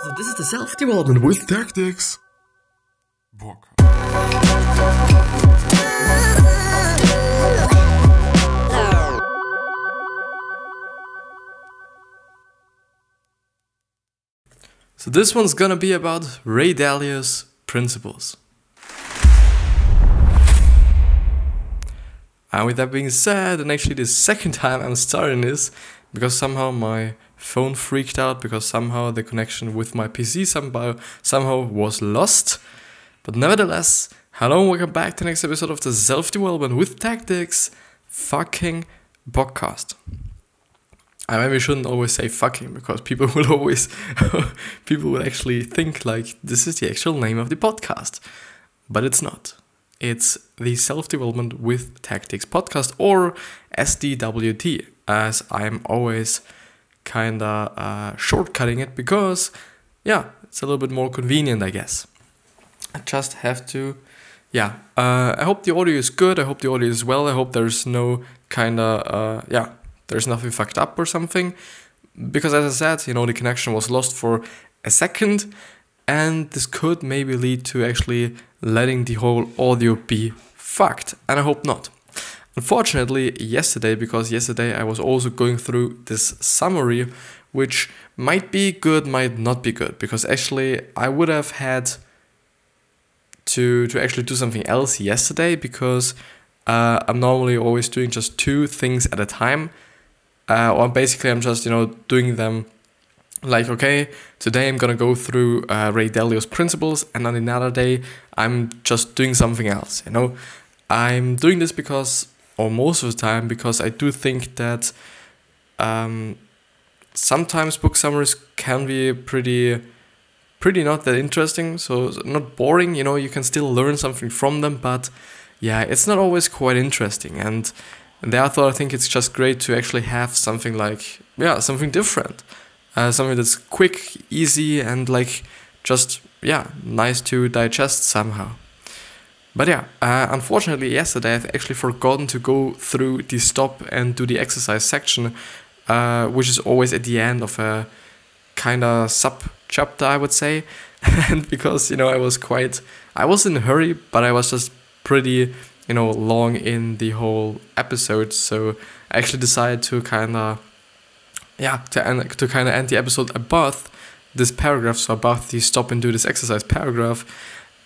So this is the self-development with tactics. Bock. So this one's gonna be about Ray Dalio's principles. And with that being said, and actually the second time I'm starting this, because somehow my phone freaked out, because somehow the connection with my PC somehow somehow was lost. But nevertheless, hello and welcome back to the next episode of the Self Development with Tactics fucking podcast. I maybe shouldn't always say fucking because people will always people will actually think like this is the actual name of the podcast. But it's not. It's the Self Development with Tactics podcast or SDWT, as I'm always kinda uh, shortcutting it because, yeah, it's a little bit more convenient, I guess. I just have to, yeah. Uh, I hope the audio is good. I hope the audio is well. I hope there's no kinda, uh, yeah, there's nothing fucked up or something. Because as I said, you know, the connection was lost for a second and this could maybe lead to actually letting the whole audio be fucked, and I hope not. Unfortunately, yesterday, because yesterday I was also going through this summary, which might be good, might not be good, because actually I would have had to to actually do something else yesterday because uh, I'm normally always doing just two things at a time, uh, or basically I'm just you know doing them like okay today i'm gonna go through uh, ray dalio's principles and on another day i'm just doing something else you know? I'm doing this because or most of the time because i do think that um, sometimes book summaries can be pretty pretty not that interesting so not boring you know you can still learn something from them but yeah it's not always quite interesting and therefore i think it's just great to actually have something like yeah something different uh, something that's quick, easy, and like just yeah, nice to digest somehow. But yeah, uh, unfortunately, yesterday I've actually forgotten to go through the stop and do the exercise section, uh, which is always at the end of a kind of sub chapter, I would say. and because you know I was quite, I was in a hurry, but I was just pretty, you know, long in the whole episode, so I actually decided to kind of yeah, to end, to kind of end the episode above this paragraph, so above the stop and do this exercise paragraph.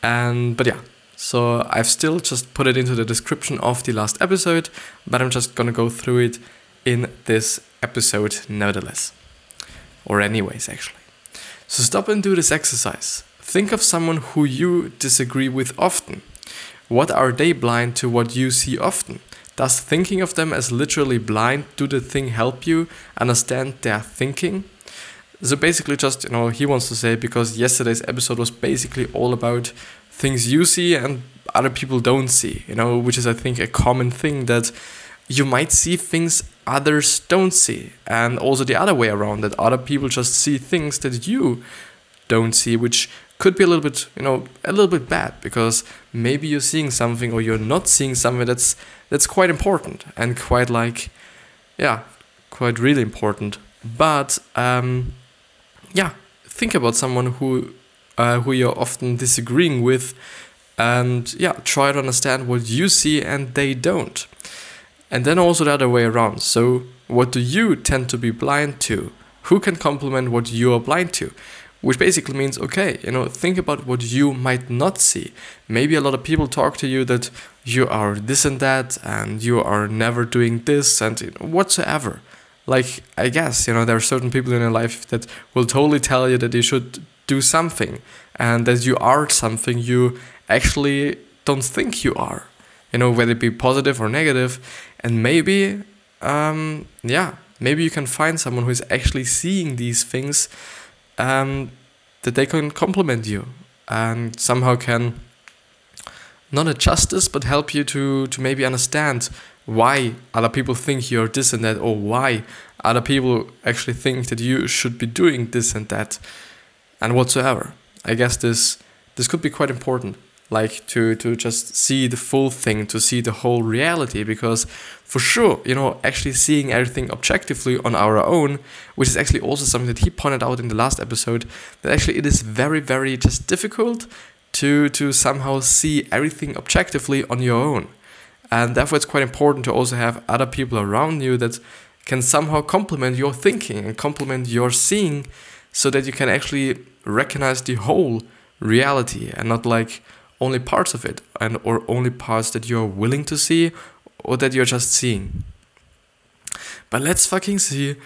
And but yeah, so I've still just put it into the description of the last episode, but I'm just gonna go through it in this episode nevertheless. Or anyways, actually. So stop and do this exercise. Think of someone who you disagree with often. What are they blind to what you see often? Does thinking of them as literally blind do the thing help you understand their thinking? So basically, just you know, he wants to say because yesterday's episode was basically all about things you see and other people don't see, you know, which is I think a common thing that you might see things others don't see, and also the other way around that other people just see things that you don't see, which could be a little bit, you know, a little bit bad because maybe you're seeing something or you're not seeing something that's that's quite important and quite like, yeah, quite really important. But um, yeah, think about someone who uh, who you're often disagreeing with, and yeah, try to understand what you see and they don't, and then also the other way around. So, what do you tend to be blind to? Who can complement what you are blind to? which basically means okay you know think about what you might not see maybe a lot of people talk to you that you are this and that and you are never doing this and whatsoever like i guess you know there are certain people in your life that will totally tell you that you should do something. And that you are something you actually don't think you are. You know whether it be positive or negative. And maybe um, yeah maybe you can find someone who is actually seeing these things um, that they can compliment you and somehow can not adjust this but help you to to maybe understand why other people think you're this and that or why other people actually think that you should be doing this and that and whatsoever i guess this this could be quite important like to to just see the full thing, to see the whole reality. Because for sure, you know, actually seeing everything objectively on our own, which is actually also something that he pointed out in the last episode, that actually it is very very just difficult to to somehow see everything objectively on your own. And therefore, it's quite important to also have other people around you that can somehow complement your thinking and complement your seeing so that you can actually recognize the whole reality and not like only parts of it and or only parts that you're willing to see or that you're just seeing. But let's fucking see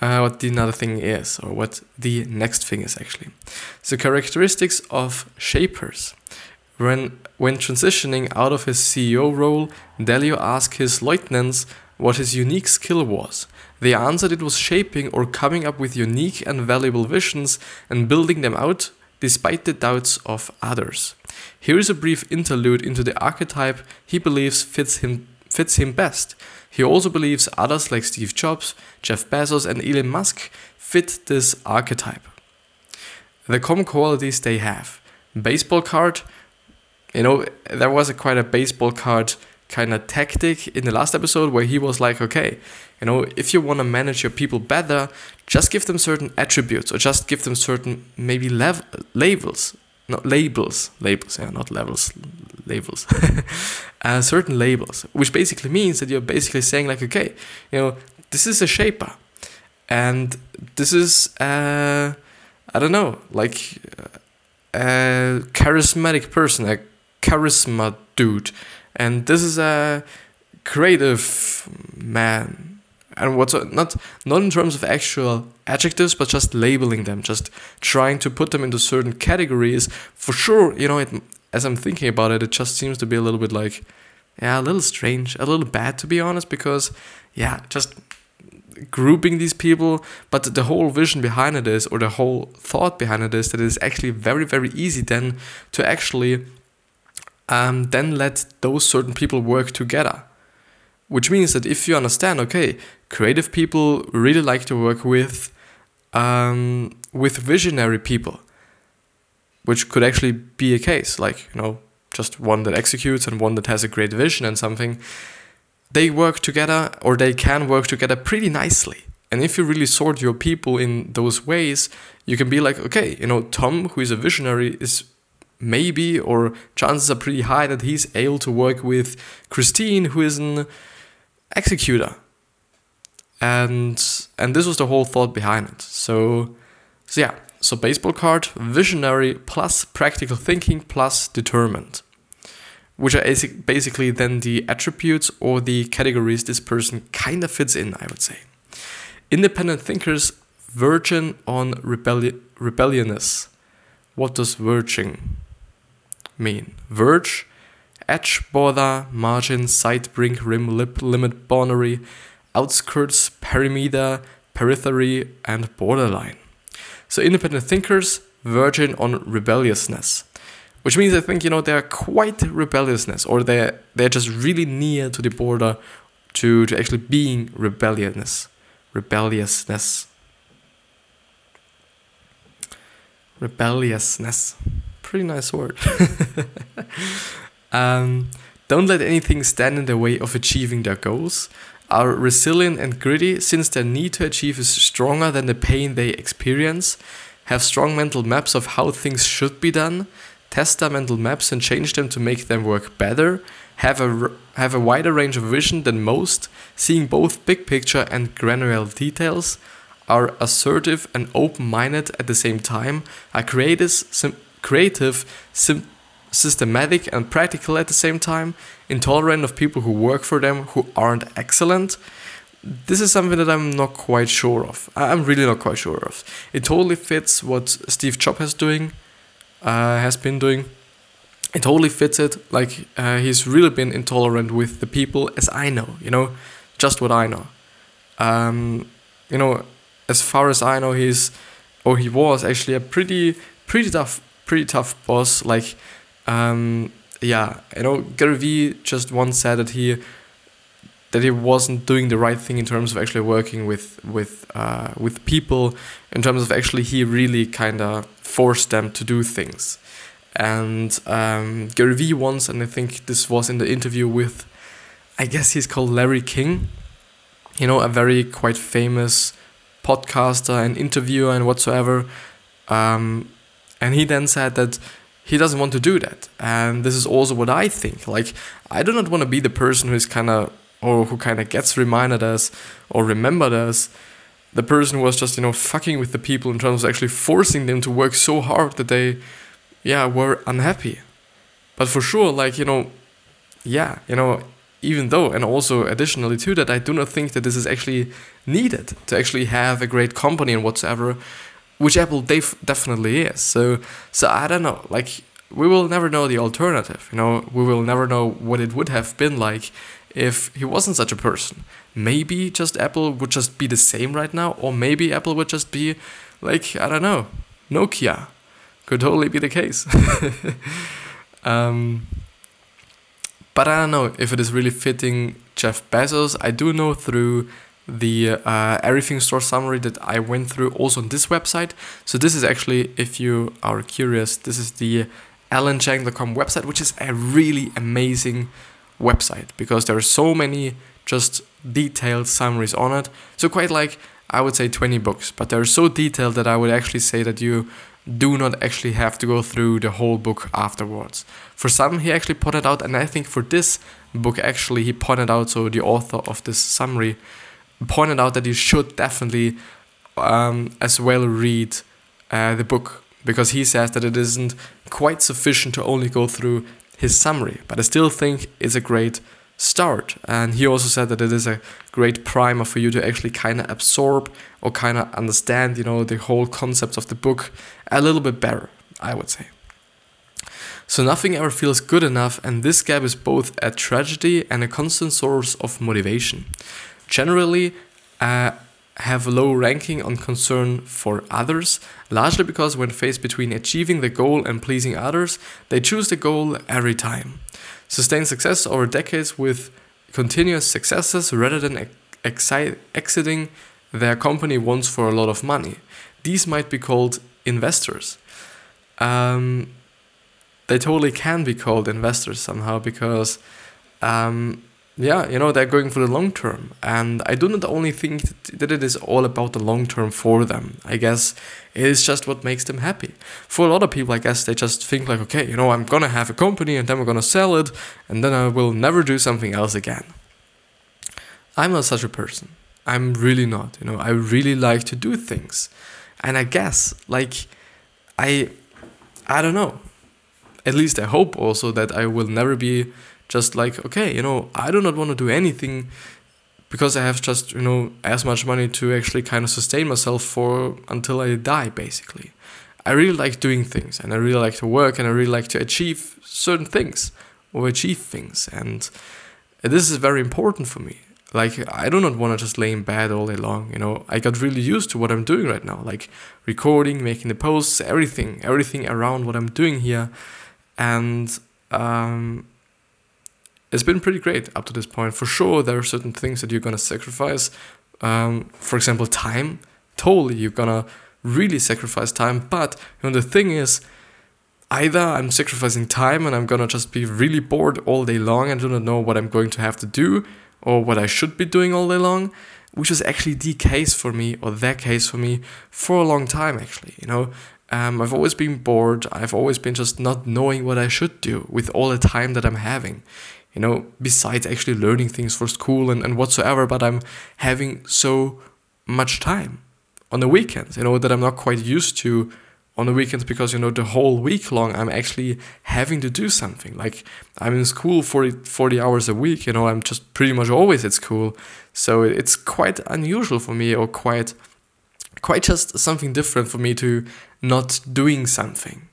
uh, what the another thing is or what the next thing is actually. So characteristics of shapers. When when transitioning out of his CEO role, Dalio asked his lieutenants what his unique skill was. They answered it was shaping or coming up with unique and valuable visions and building them out despite the doubts of others. Here is a brief interlude into the archetype he believes fits him fits him best. He also believes others like Steve Jobs, Jeff Bezos, and Elon Musk fit this archetype. The common qualities they have baseball card, you know, there was a quite a baseball card kind of tactic in the last episode where he was like, okay, you know, if you want to manage your people better, just give them certain attributes or just give them certain maybe lev- labels, not labels, labels, yeah, not levels, labels, uh, certain labels, which basically means that you're basically saying like, okay, you know, this is a shaper, and this is, uh, I don't know, like a charismatic person, a charisma dude, and this is a creative man. And what's not not in terms of actual adjectives, but just labeling them, just trying to put them into certain categories. For sure, you know, it, as I'm thinking about it, it just seems to be a little bit like, yeah, a little strange, a little bad to be honest, because yeah, just grouping these people, but the whole vision behind it is, or the whole thought behind it is that it is actually very, very easy then to actually um, then let those certain people work together. Which means that if you understand, okay, creative people really like to work with um, with visionary people, which could actually be a case, like you know, just one that executes and one that has a great vision and something. They work together, or they can work together pretty nicely. And if you really sort your people in those ways, you can be like, okay, you know, Tom, who is a visionary, is maybe or chances are pretty high that he's able to work with Christine, who is an executor. And and this was the whole thought behind it. So so yeah, so baseball card, visionary plus practical thinking plus determined. Which are basically then the attributes or the categories this person kind of fits in, I would say. Independent thinkers virgin on rebelli- rebelliousness. What does verging mean? Verge, edge, border, margin, side, brink, rim, lip, limit, boundary, outskirts, perimeter, periphery, and borderline. So independent thinkers verging on rebelliousness, which means I think you know they're quite rebelliousness, or they're they're just really near to the border to to actually being rebelliousness, rebelliousness, rebelliousness pretty nice word. um, don't let anything stand in the way of achieving their goals. Are resilient and gritty since their need to achieve is stronger than the pain they experience. Have strong mental maps of how things should be done. Test their mental maps and change them to make them work better. Have a, have a wider range of vision than most, seeing both big picture and granular details. Are assertive and open minded at the same time. Are creative, sim- creative, sim- systematic, and practical at the same time, intolerant of people who work for them who aren't excellent. This is something that I'm not quite sure of. I'm really not quite sure of. It totally fits what Steve Jobs has doing, uh, has been doing. It totally fits it. Like uh, he's really been intolerant with the people, as I know. You know, just what I know. Um, you know, as far as I know, he's or he was actually a pretty pretty tough pretty tough boss. Like, um, yeah, you know, Gary Vee just once said that he that he wasn't doing the right thing in terms of actually working with with uh, with people. In terms of actually, he really kind of forced them to do things, And um, Gary Vee once, and I think this was in the interview with, I guess he's called Larry King, you know, a very quite famous podcaster and interviewer and whatsoever. Um, and he then said that he doesn't want to do that. And this is also what I think. Like, I do not want to be the person who is kind of, or who kind of gets reminded as, or remembered as, the person who was just, you know, fucking with the people in terms of actually forcing them to work so hard that they yeah, were unhappy. But for sure, like, you know, yeah, you know, even though, and also additionally to that, I do not think that this is actually needed to actually have a great company and whatsoever, which Apple def- definitely is. So, so I don't know, like, we will never know the alternative, you know, we will never know what it would have been like if he wasn't such a person. Maybe just Apple would just be the same right now, or maybe Apple would just be like, I don't know, Nokia could totally be the case. um, but I don't know if it is really fitting Jeff Bezos. I do know through the uh, everything store summary that I went through also on this website. So this is actually, if you are curious, this is the allencheng.com website, which is a really amazing website because there are so many just detailed summaries on it. So quite like I would say 20 books, but they're so detailed that I would actually say that you do not actually have to go through the whole book afterwards. For some, he actually pointed out, and I think for this book, actually, he pointed out, so the author of this summary pointed out that you should definitely um, as well read uh, the book because he says that it isn't quite sufficient to only go through his summary, but I still think it's a great start. And he also said that it is a great primer for you to actually kind of absorb or kind of understand, you know, the whole concepts of the book a little bit better, I would say. So nothing ever feels good enough, and this gap is both a tragedy and a constant source of motivation. Generally, uh, have low ranking on concern for others, largely because when faced between achieving the goal and pleasing others, they choose the goal every time. Sustain success over decades with continuous successes rather than ex- exiting their company once for a lot of money. These might be called investors. Um, they totally can be called investors somehow because um, yeah, you know, they're going for the long term. And I do not only think that it is all about the long term for them. I guess it is just what makes them happy. For a lot of people, I guess they just think, like, okay, you know, I'm gonna have a company and then we're gonna sell it and then I will never do something else again. I'm not such a person. I'm really not. You know, I really like to do things. And I guess, like, I, I don't know. At least I hope also that I will never be just like okay you know i do not want to do anything because i have just you know as much money to actually kind of sustain myself for until i die basically. I really like doing things and i really like to work and i really like to achieve certain things or achieve things. And this is very important for me. Like i do not want to just lay in bed all day long you know. I got really used to what i'm doing right now like recording making the posts everything everything around what i'm doing here. And um, it's been pretty great up to this point. For sure, there are certain things that you're gonna sacrifice. Um, for example, time. Totally, you're gonna really sacrifice time. But you know, the thing is, either I'm sacrificing time and I'm gonna just be really bored all day long and do not know what I'm going to have to do or what I should be doing all day long, which was actually the case for me or that case for me for a long time. Actually, you know, um, I've always been bored. I've always been just not knowing what I should do with all the time that I'm having you know, besides actually learning things for school and, and whatsoever, but I'm having so much time on the weekends, you know, that I'm not quite used to on the weekends because, you know, the whole week long I'm actually having to do something. Like I'm in school 40, 40 hours a week, you know, I'm just pretty much always at school. So it's quite unusual for me or quite, quite just something different for me to not doing something.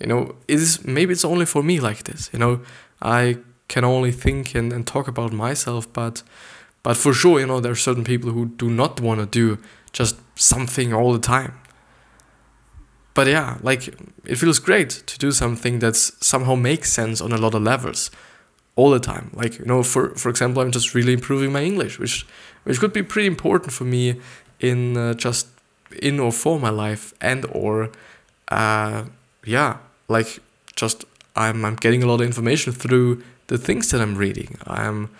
You know, it is maybe it's only for me like this, you know, I can only think and, and talk about myself, but but for sure, you know, there are certain people who do not want to do just something all the time. But yeah, like it feels great to do something that somehow makes sense on a lot of levels all the time. Like, you know, for for example, I'm just really improving my English, which which could be pretty important for me in uh, just in or for my life and or uh yeah, like just I'm I'm getting a lot of information through the things that I'm reading. I'm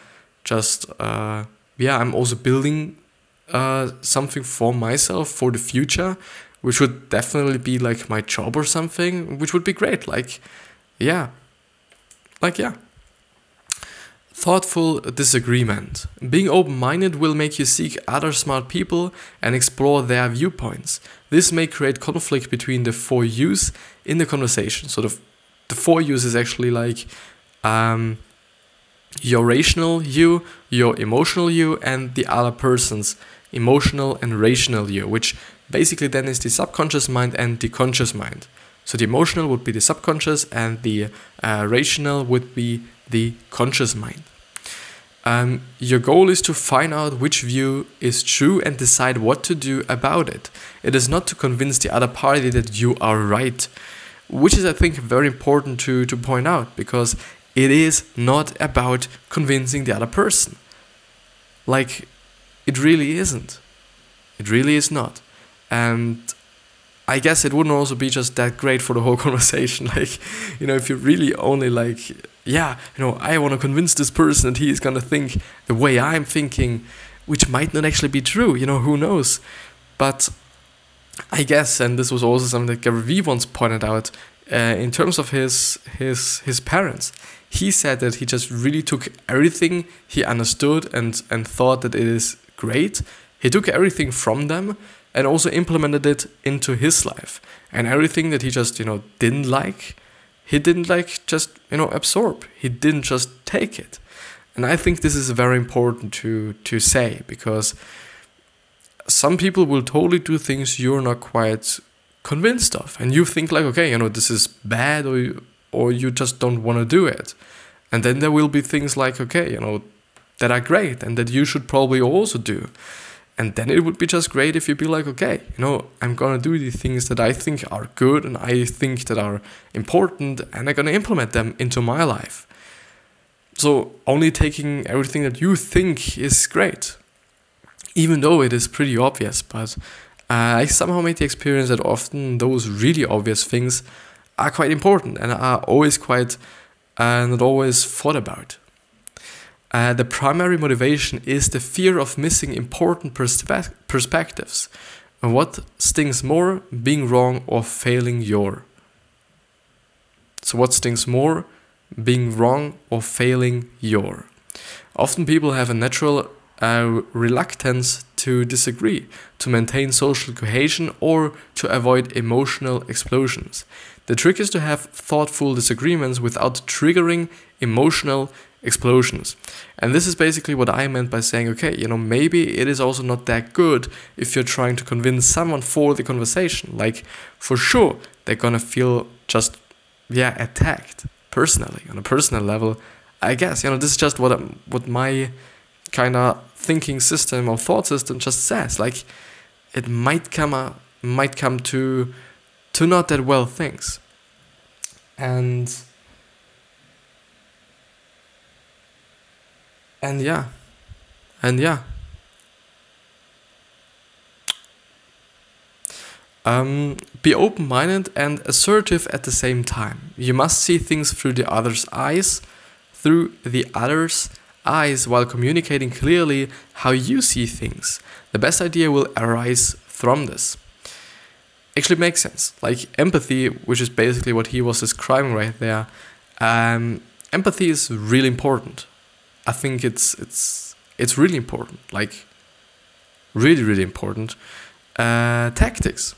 just uh, yeah, I'm also building uh, something for myself for the future, which would definitely be like my job or something, which would be great. Like, yeah, like yeah. Thoughtful disagreement. Being open minded will make you seek other smart people and explore their viewpoints. This may create conflict between the four yous in the conversation. So, the, the four yous is actually like um, your rational you, your emotional you, and the other person's emotional and rational you, which basically then is the subconscious mind and the conscious mind. So the emotional would be the subconscious, and the uh, rational would be the conscious mind. Um, your goal is to find out which view is true and decide what to do about it. It is not to convince the other party that you are right, which is, I think, very important to, to point out because it is not about convincing the other person. Like, it really isn't. It really is not. And I guess it wouldn't also be just that great for the whole conversation. Like, you know, if you're really only like, yeah, you know, I want to convince this person that he is gonna think the way I'm thinking, which might not actually be true. You know, who knows? But I guess, and this was also something that Gary Vee once pointed out, uh, in terms of his his his parents, he said that he just really took everything he understood and and thought that it is great. He took everything from them and also implemented it into his life. And everything that he just, you know, didn't like, he didn't like just, you know, absorb. He didn't just take it. And I think this is very important to to say because some people will totally do things you're not quite convinced of and you think like okay you know this is bad or or you just don't want to do it and then there will be things like okay you know that are great and that you should probably also do and then it would be just great if you'd be like, okay, you know, I'm gonna do the things that I think are good and I think that are important, and I'm gonna implement them into my life. So only taking everything that you think is great, even though it is pretty obvious. But uh, I somehow made the experience that often those really obvious things are quite important and are always quite uh, not always thought about. Uh, the primary motivation is the fear of missing important perspe- perspectives. And what stings more, being wrong or failing your? So, what stings more, being wrong or failing your? Often people have a natural uh, reluctance to disagree, to maintain social cohesion, or to avoid emotional explosions. The trick is to have thoughtful disagreements without triggering emotional explosions. And this is basically what I meant by saying, okay, you know, maybe it is also not that good if you're trying to convince someone for the conversation. Like, for sure, they're gonna feel just, yeah, attacked personally, on a personal level. I guess, you know, this is just what, I'm, what my kind of thinking system or thought system just says. Like, it might come, up, might come to, to not that well things. And and yeah and yeah um, be open-minded and assertive at the same time you must see things through the other's eyes through the other's eyes while communicating clearly how you see things the best idea will arise from this actually makes sense like empathy which is basically what he was describing right there um, empathy is really important I think it's it's it's really important. Like really really important. Uh, tactics.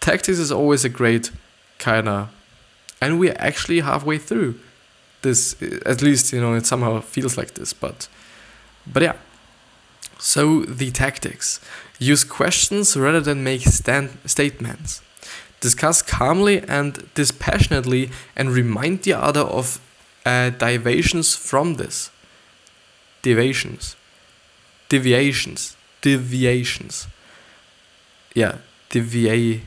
Tactics is always a great kind of, and we're actually halfway through this. At least you know it somehow feels like this, but but yeah. So the tactics. Use questions rather than make stand- statements. Discuss calmly and dispassionately and remind the other of uh, deviations from this deviations. Deviations. Deviations. Yeah, deviations.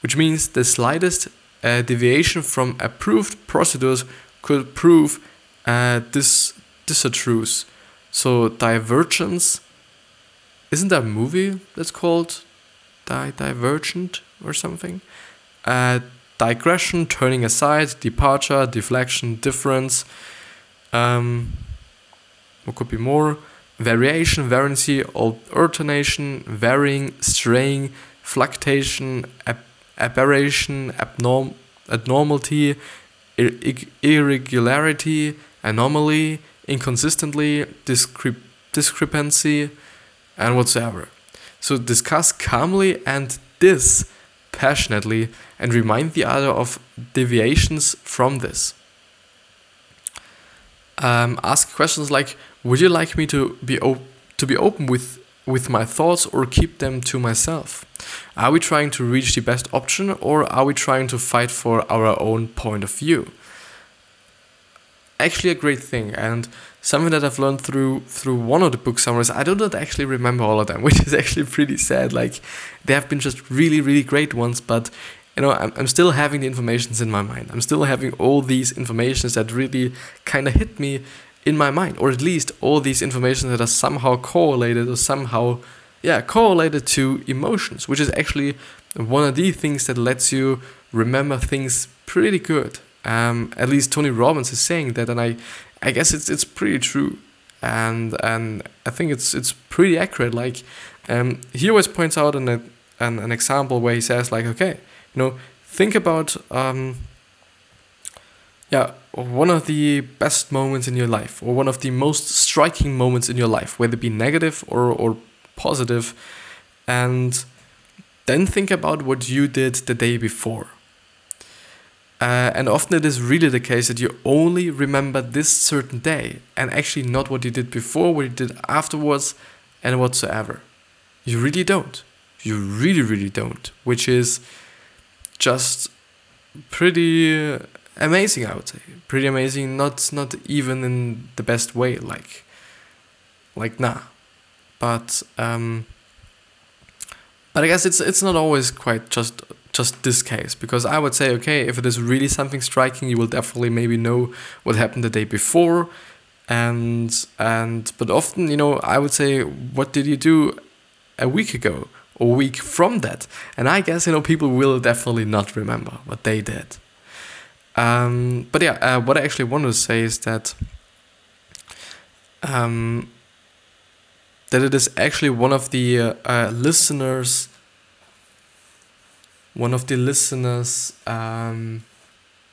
Which means the slightest uh, deviation from approved procedures could prove uh, this disastrous. So divergence. Isn't that a movie that's called Di- Divergent or something? Uh, digression, turning aside, departure, deflection, difference. Um, what could be more? Variation, variancy, alternation, varying, straying, fluctuation, ab- aberration, abnorm- abnormality, ir- irregularity, anomaly, inconsistently, discre- discrepancy, and whatsoever. So discuss calmly and this passionately and remind the other of deviations from this. Um, ask questions like, "Would you like me to be op- to be open with with my thoughts or keep them to myself? Are we trying to reach the best option or are we trying to fight for our own point of view?" Actually, a great thing and something that I've learned through through one of the book summaries. I do not actually remember all of them, which is actually pretty sad. Like they have been just really, really great ones, but you know, I'm, I'm still having the informations in my mind. I'm still having all these informations that really kind of hit me in my mind, or at least all these information that are somehow correlated or somehow, yeah, correlated to emotions, which is actually one of the things that lets you remember things pretty good. Um, at least Tony Robbins is saying that, and I, I guess it's it's pretty true, and and I think it's it's pretty accurate. Like, um, he always points out an an, an example where he says like, okay, you know, think about um, yeah, one of the best moments in your life, or one of the most striking moments in your life, whether it be negative or or positive, and then think about what you did the day before. Uh, and often it is really the case that you only remember this certain day and actually not what you did before, what you did afterwards, and whatsoever. You really don't. You really, really don't. Which is just pretty amazing, I would say. Pretty amazing. Not not even in the best way, like like nah. But um, but I guess it's it's not always quite just just this case because I would say okay if it is really something striking you will definitely maybe know what happened the day before and and but often you know I would say what did you do a week ago or week from that and I guess you know people will definitely not remember what they did um, but yeah uh, what I actually wanted to say is that um, that it is actually one of the uh, uh, listeners one of the listeners um,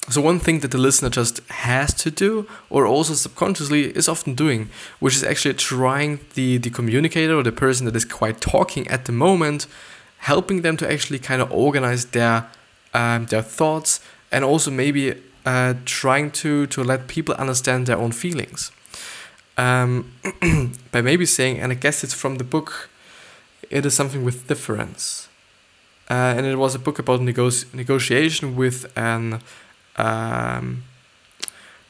so one thing that the listener just has to do or also subconsciously is often doing which is actually trying the the communicator or the person that is quite talking at the moment helping them to actually kind of organize their um, their thoughts and also maybe uh, trying to to let people understand their own feelings um, by maybe saying and i guess it's from the book it is something with difference uh, and it was a book about nego- negotiation with an um,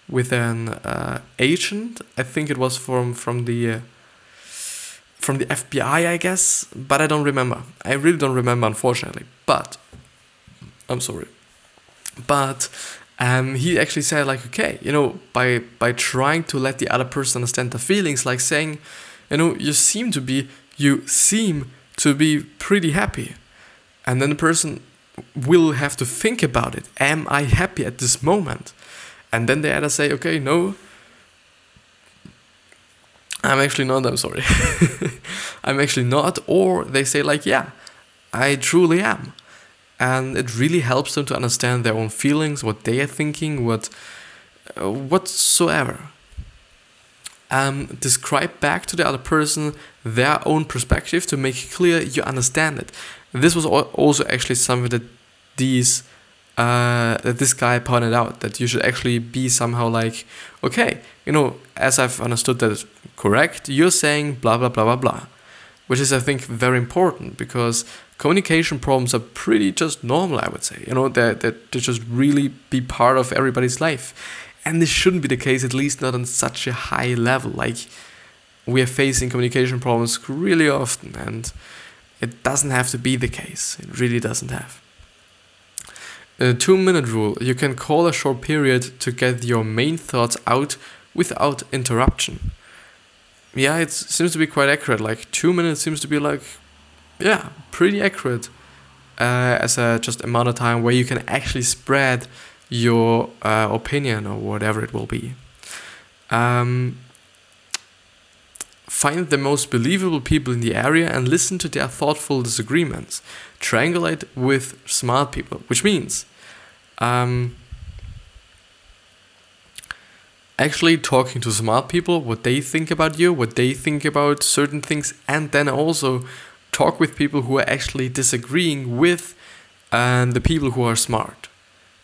with an uh, agent. I think it was from from the uh, from the FBI, I guess, but I don't remember. I really don't remember, unfortunately. But I'm sorry. But um, he actually said like, okay, you know, by by trying to let the other person understand the feelings, like saying, you know, you seem to be you seem to be pretty happy and then the person will have to think about it. Am I happy at this moment? And then the other say, okay, no, I'm actually not, I'm sorry. I'm actually not. Or they say, like, yeah, I truly am. And it really helps them to understand their own feelings, what they are thinking, what uh, whatsoever. Um, describe back to the other person their own perspective to make clear you understand it. This was also actually something that these uh, that this guy pointed out that you should actually be somehow like, okay, you know, as I've understood that correct, you're saying blah blah blah blah blah, which is I think very important because communication problems are pretty just normal. I would say, you know, that that they just really be part of everybody's life, and this shouldn't be the case, at least not on such a high level. Like we are facing communication problems really often, and it doesn't have to be the case. It really doesn't have. A two minute rule you can call a short period to get your main thoughts out without interruption. Yeah, it seems to be quite accurate. Like two minutes seems to be like, yeah, pretty accurate. uh, as a just amount of time where you can actually spread your uh, opinion or whatever it will be. Um, find the most believable people in the area and listen to their thoughtful disagreements. Triangulate with smart people, which means um, actually talking to smart people, what they think about you, what they think about certain things, and then also talk with people who are actually disagreeing with uh, the people who are smart.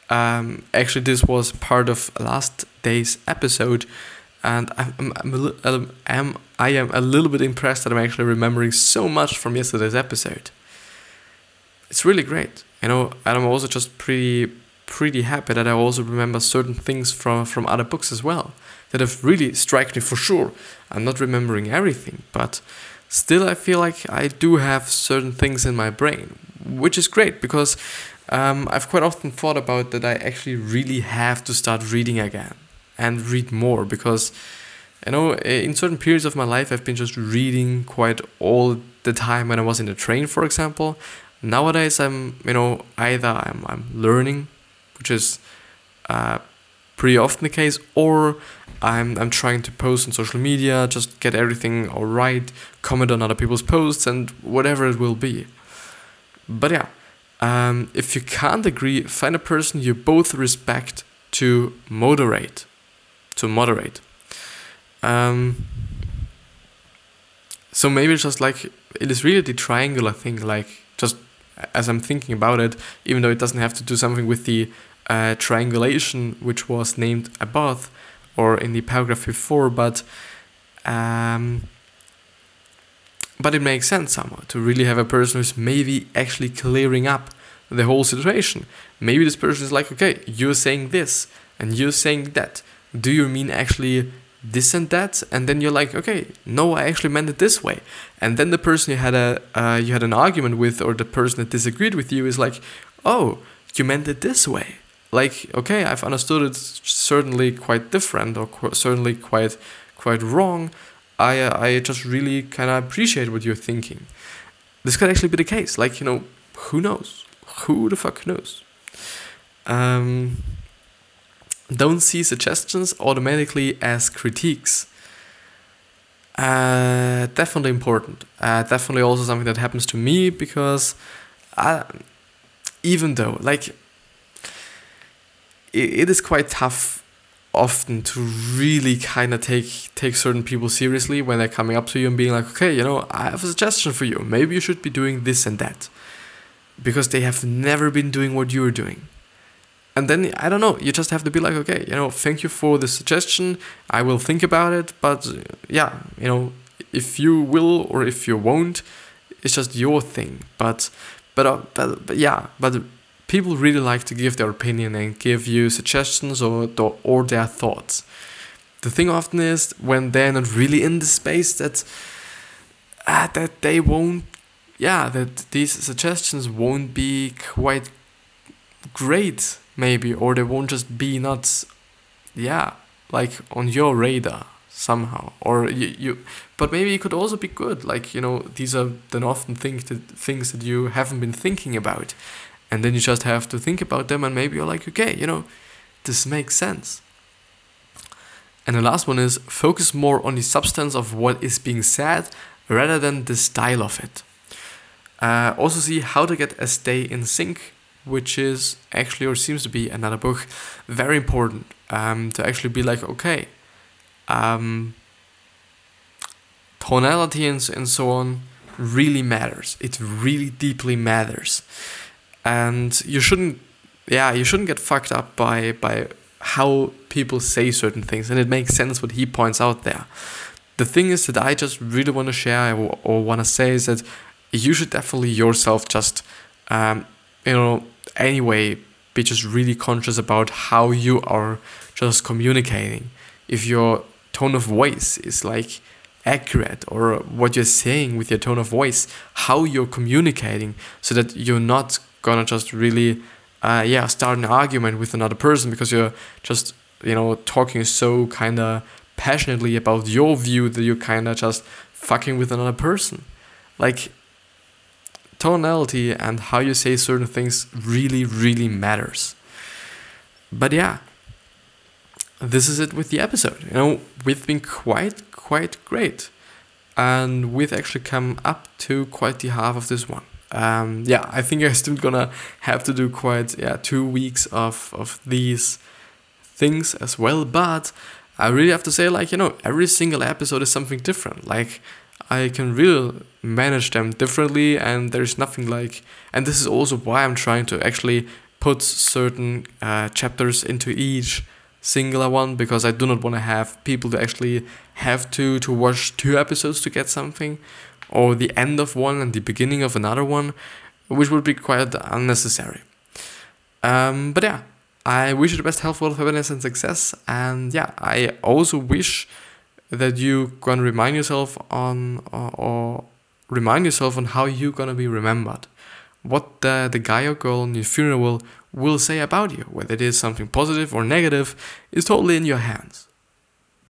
Um, actually, this was part of last day's episode, and I'm, I'm, I'm, I'm, I am a little bit impressed that I'm actually remembering so much from yesterday's episode. It's really great, you know, and I'm also just pretty pretty happy that I also remember certain things from from other books as well that have really struck me for sure. I'm not remembering everything, but still I feel like I do have certain things in my brain, which is great because um, I've quite often thought about that I actually really have to start reading again and read more because you know in certain periods of my life I've been just reading quite all the time when I was in the train for example nowadays I'm you know either I'm, I'm learning which is uh, pretty often the case or I'm, I'm trying to post on social media just get everything all right comment on other people's posts and whatever it will be but yeah um, if you can't agree, find a person you both respect to moderate. To moderate. Um, so maybe just like it is really the triangular thing, like just as I'm thinking about it, even though it doesn't have to do something with the uh, triangulation which was named above or in the paragraph before, but um, but it makes sense somehow to really have a person who's maybe actually clearing up the whole situation. Maybe this person is like, okay, you're saying this and you're saying that. Do you mean actually this and that? And then you're like, okay, no, I actually meant it this way. And then the person you had a uh, you had an argument with, or the person that disagreed with you, is like, oh, you meant it this way. Like, okay, I've understood it certainly quite different, or qu- certainly quite quite wrong. I uh, I just really kind of appreciate what you're thinking. This could actually be the case. Like, you know, who knows? Who the fuck knows? Um, don't see suggestions automatically as critiques. Uh, definitely important. Uh, definitely also something that happens to me because I, even though, like, it, it is quite tough often to really kind of take take certain people seriously when they're coming up to you and being like, okay, you know, I have a suggestion for you. Maybe you should be doing this and that because they have never been doing what you're doing. And then I don't know, you just have to be like, okay, you know, thank you for the suggestion. I will think about it, but yeah, you know, if you will or if you won't, it's just your thing. But but uh, but, but yeah, but people really like to give their opinion and give you suggestions or or their thoughts. The thing often is when they're not really in the space that uh, that they won't yeah, that these suggestions won't be quite great, maybe, or they won't just be not, yeah, like on your radar somehow, or you, you but maybe it could also be good. Like you know, these are then often things that things that you haven't been thinking about, and then you just have to think about them, and maybe you're like, okay, you know, this makes sense. And the last one is focus more on the substance of what is being said rather than the style of it. Uh, also see how to get a stay in sync, which is actually or seems to be another book very important um, to actually be like okay, um, tonality and, and so on really matters. It really deeply matters, and you shouldn't yeah you shouldn't get fucked up by by how people say certain things, and it makes sense what he points out there. The thing is that I just really want to share or, or want to say is that you should definitely yourself just um, you know anyway be just really conscious about how you are just communicating. If your tone of voice is like accurate or what you're saying with your tone of voice how you're communicating so that you're not gonna just really uh, yeah start an argument with another person because you're just you know talking so kind of passionately about your view that you're kind of just fucking with another person. Like tonality and how you say certain things really, really matters. But yeah, this is it with the episode. You know, we've been quite, quite great. And we've actually come up to quite the half of this one. Um, yeah, I think I'm still gonna have to do quite yeah two weeks of of these things as well. But I really have to say, like you know, every single episode is something different. Like I can really manage them differently, and there's nothing like. And this is also why I'm trying to actually put certain uh, chapters into each singular one because I do not want to have people to actually have to to watch two episodes to get something, or the end of one and the beginning of another one, which would be quite unnecessary. Um, but yeah, I wish you the best health, wealth, happiness, and success. And yeah, I also wish that you can remind yourself on or, or remind yourself on how you're gonna be remembered. What the, the guy or girl in your funeral will say about you, whether it is something positive or negative, is totally in your hands.